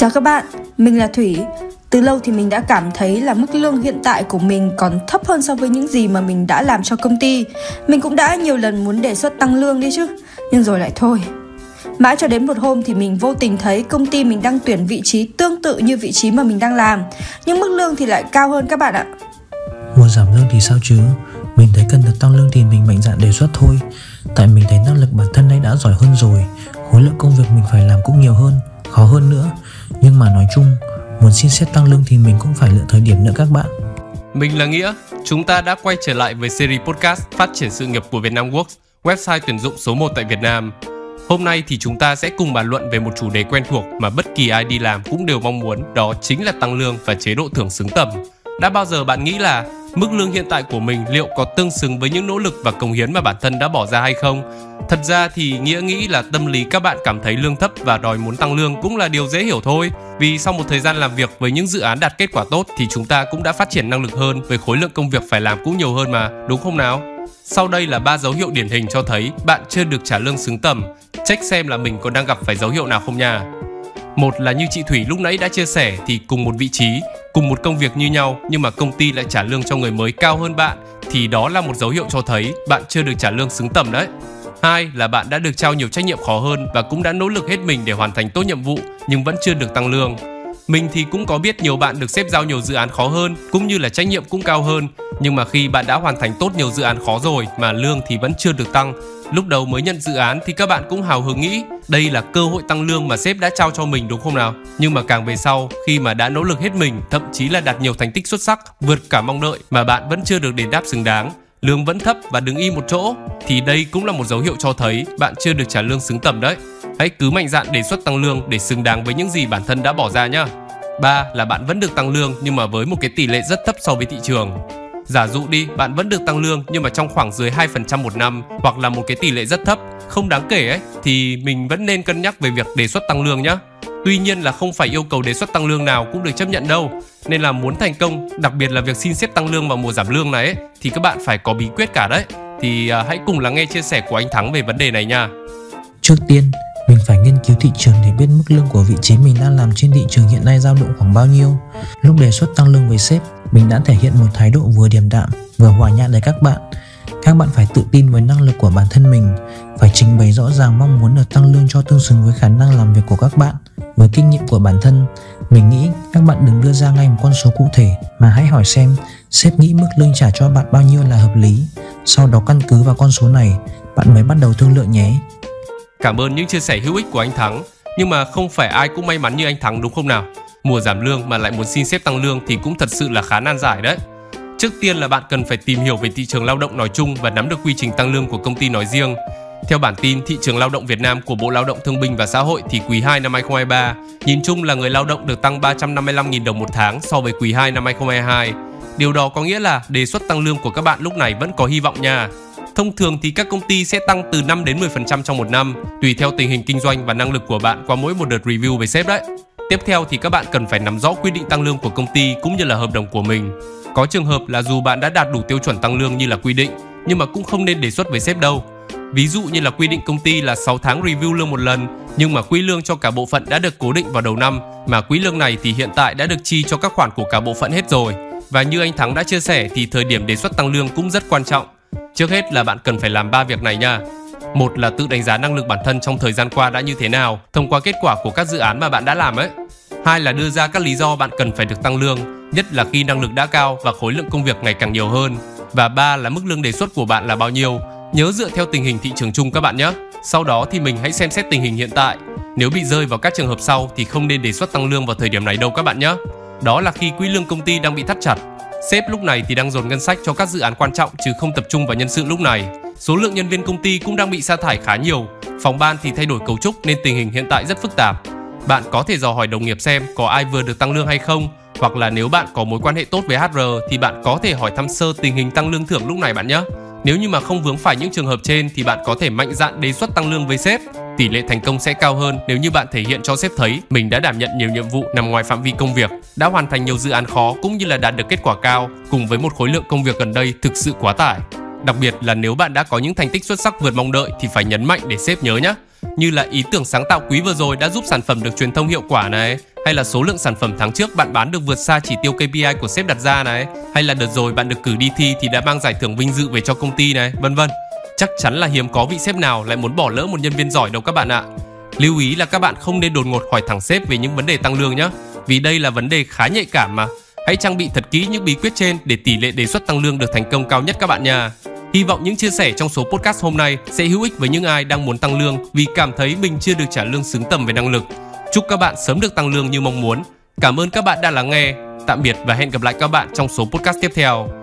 Chào các bạn, mình là Thủy. Từ lâu thì mình đã cảm thấy là mức lương hiện tại của mình còn thấp hơn so với những gì mà mình đã làm cho công ty. Mình cũng đã nhiều lần muốn đề xuất tăng lương đi chứ, nhưng rồi lại thôi. Mãi cho đến một hôm thì mình vô tình thấy công ty mình đang tuyển vị trí tương tự như vị trí mà mình đang làm, nhưng mức lương thì lại cao hơn các bạn ạ. Muốn giảm lương thì sao chứ? Mình thấy cần được tăng lương thì mình mạnh dạn đề xuất thôi. Tại mình thấy năng lực bản thân đây đã giỏi hơn rồi, khối lượng công việc mình phải làm cũng nhiều hơn, khó hơn nữa. Nhưng mà nói chung, muốn xin xét tăng lương thì mình cũng phải lựa thời điểm nữa các bạn. Mình là Nghĩa, chúng ta đã quay trở lại với series podcast Phát triển sự nghiệp của Vietnam Works, website tuyển dụng số 1 tại Việt Nam. Hôm nay thì chúng ta sẽ cùng bàn luận về một chủ đề quen thuộc mà bất kỳ ai đi làm cũng đều mong muốn, đó chính là tăng lương và chế độ thưởng xứng tầm. Đã bao giờ bạn nghĩ là mức lương hiện tại của mình liệu có tương xứng với những nỗ lực và công hiến mà bản thân đã bỏ ra hay không? Thật ra thì nghĩa nghĩ là tâm lý các bạn cảm thấy lương thấp và đòi muốn tăng lương cũng là điều dễ hiểu thôi. Vì sau một thời gian làm việc với những dự án đạt kết quả tốt thì chúng ta cũng đã phát triển năng lực hơn với khối lượng công việc phải làm cũng nhiều hơn mà, đúng không nào? Sau đây là ba dấu hiệu điển hình cho thấy bạn chưa được trả lương xứng tầm. Check xem là mình có đang gặp phải dấu hiệu nào không nha. Một là như chị Thủy lúc nãy đã chia sẻ thì cùng một vị trí, cùng một công việc như nhau, nhưng mà công ty lại trả lương cho người mới cao hơn bạn, thì đó là một dấu hiệu cho thấy bạn chưa được trả lương xứng tầm đấy. Hai là bạn đã được trao nhiều trách nhiệm khó hơn và cũng đã nỗ lực hết mình để hoàn thành tốt nhiệm vụ, nhưng vẫn chưa được tăng lương. Mình thì cũng có biết nhiều bạn được xếp giao nhiều dự án khó hơn, cũng như là trách nhiệm cũng cao hơn. Nhưng mà khi bạn đã hoàn thành tốt nhiều dự án khó rồi mà lương thì vẫn chưa được tăng, lúc đầu mới nhận dự án thì các bạn cũng hào hứng nghĩ, đây là cơ hội tăng lương mà sếp đã trao cho mình đúng không nào? Nhưng mà càng về sau, khi mà đã nỗ lực hết mình, thậm chí là đạt nhiều thành tích xuất sắc, vượt cả mong đợi mà bạn vẫn chưa được đền đáp xứng đáng, lương vẫn thấp và đứng y một chỗ, thì đây cũng là một dấu hiệu cho thấy bạn chưa được trả lương xứng tầm đấy. Hãy cứ mạnh dạn đề xuất tăng lương để xứng đáng với những gì bản thân đã bỏ ra nhá ba là bạn vẫn được tăng lương nhưng mà với một cái tỷ lệ rất thấp so với thị trường Giả dụ đi, bạn vẫn được tăng lương nhưng mà trong khoảng dưới 2% một năm hoặc là một cái tỷ lệ rất thấp, không đáng kể ấy thì mình vẫn nên cân nhắc về việc đề xuất tăng lương nhé. Tuy nhiên là không phải yêu cầu đề xuất tăng lương nào cũng được chấp nhận đâu. Nên là muốn thành công, đặc biệt là việc xin xếp tăng lương vào mùa giảm lương này ấy, thì các bạn phải có bí quyết cả đấy. Thì à, hãy cùng lắng nghe chia sẻ của anh Thắng về vấn đề này nha. Trước tiên, mình phải nghiên cứu thị trường để biết mức lương của vị trí mình đang làm trên thị trường hiện nay dao động khoảng bao nhiêu. Lúc đề xuất tăng lương với sếp, mình đã thể hiện một thái độ vừa điềm đạm, vừa hòa nhã với các bạn. Các bạn phải tự tin với năng lực của bản thân mình, phải trình bày rõ ràng mong muốn được tăng lương cho tương xứng với khả năng làm việc của các bạn. Với kinh nghiệm của bản thân, mình nghĩ các bạn đừng đưa ra ngay một con số cụ thể mà hãy hỏi xem sếp nghĩ mức lương trả cho bạn bao nhiêu là hợp lý. Sau đó căn cứ vào con số này, bạn mới bắt đầu thương lượng nhé. Cảm ơn những chia sẻ hữu ích của anh Thắng. Nhưng mà không phải ai cũng may mắn như anh Thắng đúng không nào? Mùa giảm lương mà lại muốn xin xếp tăng lương thì cũng thật sự là khá nan giải đấy. Trước tiên là bạn cần phải tìm hiểu về thị trường lao động nói chung và nắm được quy trình tăng lương của công ty nói riêng. Theo bản tin thị trường lao động Việt Nam của Bộ Lao động Thương binh và Xã hội thì quý 2 năm 2023, nhìn chung là người lao động được tăng 355.000 đồng một tháng so với quý 2 năm 2022. Điều đó có nghĩa là đề xuất tăng lương của các bạn lúc này vẫn có hy vọng nha. Thông thường thì các công ty sẽ tăng từ 5 đến 10% trong một năm, tùy theo tình hình kinh doanh và năng lực của bạn qua mỗi một đợt review với sếp đấy. Tiếp theo thì các bạn cần phải nắm rõ quy định tăng lương của công ty cũng như là hợp đồng của mình. Có trường hợp là dù bạn đã đạt đủ tiêu chuẩn tăng lương như là quy định, nhưng mà cũng không nên đề xuất với sếp đâu. Ví dụ như là quy định công ty là 6 tháng review lương một lần, nhưng mà quỹ lương cho cả bộ phận đã được cố định vào đầu năm, mà quỹ lương này thì hiện tại đã được chi cho các khoản của cả bộ phận hết rồi. Và như anh Thắng đã chia sẻ thì thời điểm đề xuất tăng lương cũng rất quan trọng. Trước hết là bạn cần phải làm ba việc này nha. Một là tự đánh giá năng lực bản thân trong thời gian qua đã như thế nào thông qua kết quả của các dự án mà bạn đã làm ấy. Hai là đưa ra các lý do bạn cần phải được tăng lương, nhất là khi năng lực đã cao và khối lượng công việc ngày càng nhiều hơn. Và ba là mức lương đề xuất của bạn là bao nhiêu. Nhớ dựa theo tình hình thị trường chung các bạn nhé. Sau đó thì mình hãy xem xét tình hình hiện tại. Nếu bị rơi vào các trường hợp sau thì không nên đề xuất tăng lương vào thời điểm này đâu các bạn nhé. Đó là khi quỹ lương công ty đang bị thắt chặt. Sếp lúc này thì đang dồn ngân sách cho các dự án quan trọng chứ không tập trung vào nhân sự lúc này. Số lượng nhân viên công ty cũng đang bị sa thải khá nhiều. Phòng ban thì thay đổi cấu trúc nên tình hình hiện tại rất phức tạp. Bạn có thể dò hỏi đồng nghiệp xem có ai vừa được tăng lương hay không, hoặc là nếu bạn có mối quan hệ tốt với HR thì bạn có thể hỏi thăm sơ tình hình tăng lương thưởng lúc này bạn nhé. Nếu như mà không vướng phải những trường hợp trên thì bạn có thể mạnh dạn đề xuất tăng lương với sếp. Tỷ lệ thành công sẽ cao hơn nếu như bạn thể hiện cho sếp thấy mình đã đảm nhận nhiều nhiệm vụ nằm ngoài phạm vi công việc, đã hoàn thành nhiều dự án khó cũng như là đạt được kết quả cao cùng với một khối lượng công việc gần đây thực sự quá tải. Đặc biệt là nếu bạn đã có những thành tích xuất sắc vượt mong đợi thì phải nhấn mạnh để sếp nhớ nhé. Như là ý tưởng sáng tạo quý vừa rồi đã giúp sản phẩm được truyền thông hiệu quả này, hay là số lượng sản phẩm tháng trước bạn bán được vượt xa chỉ tiêu KPI của sếp đặt ra này, hay là đợt rồi bạn được cử đi thi thì đã mang giải thưởng vinh dự về cho công ty này, vân vân. Chắc chắn là hiếm có vị sếp nào lại muốn bỏ lỡ một nhân viên giỏi đâu các bạn ạ. Lưu ý là các bạn không nên đột ngột hỏi thẳng sếp về những vấn đề tăng lương nhé, vì đây là vấn đề khá nhạy cảm mà. Hãy trang bị thật kỹ những bí quyết trên để tỷ lệ đề xuất tăng lương được thành công cao nhất các bạn nha. Hy vọng những chia sẻ trong số podcast hôm nay sẽ hữu ích với những ai đang muốn tăng lương vì cảm thấy mình chưa được trả lương xứng tầm về năng lực. Chúc các bạn sớm được tăng lương như mong muốn. Cảm ơn các bạn đã lắng nghe. Tạm biệt và hẹn gặp lại các bạn trong số podcast tiếp theo.